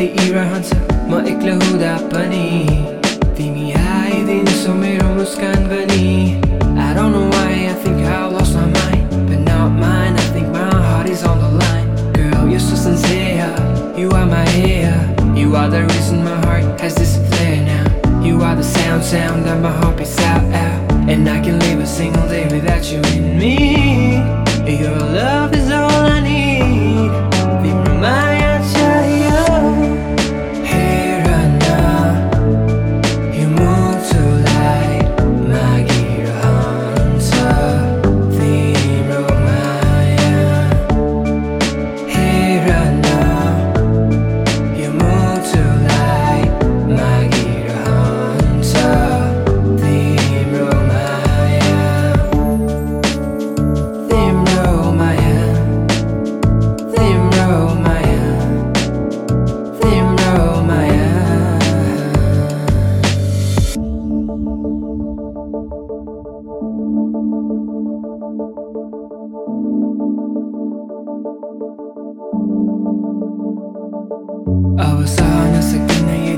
लिई रहन्छ म एक्लो हुँदा पनि तिमी आइदिन्छौ मेरो मुस्कान पनि I don't know why I think I lost my mind But not mine, I think my heart is on the line. Girl, you're so sincere You are my air You are the reason my heart has this flare now. You are the sound, sound that my heart beats out, out. And I can live a single day without you in me. Your love I was honest again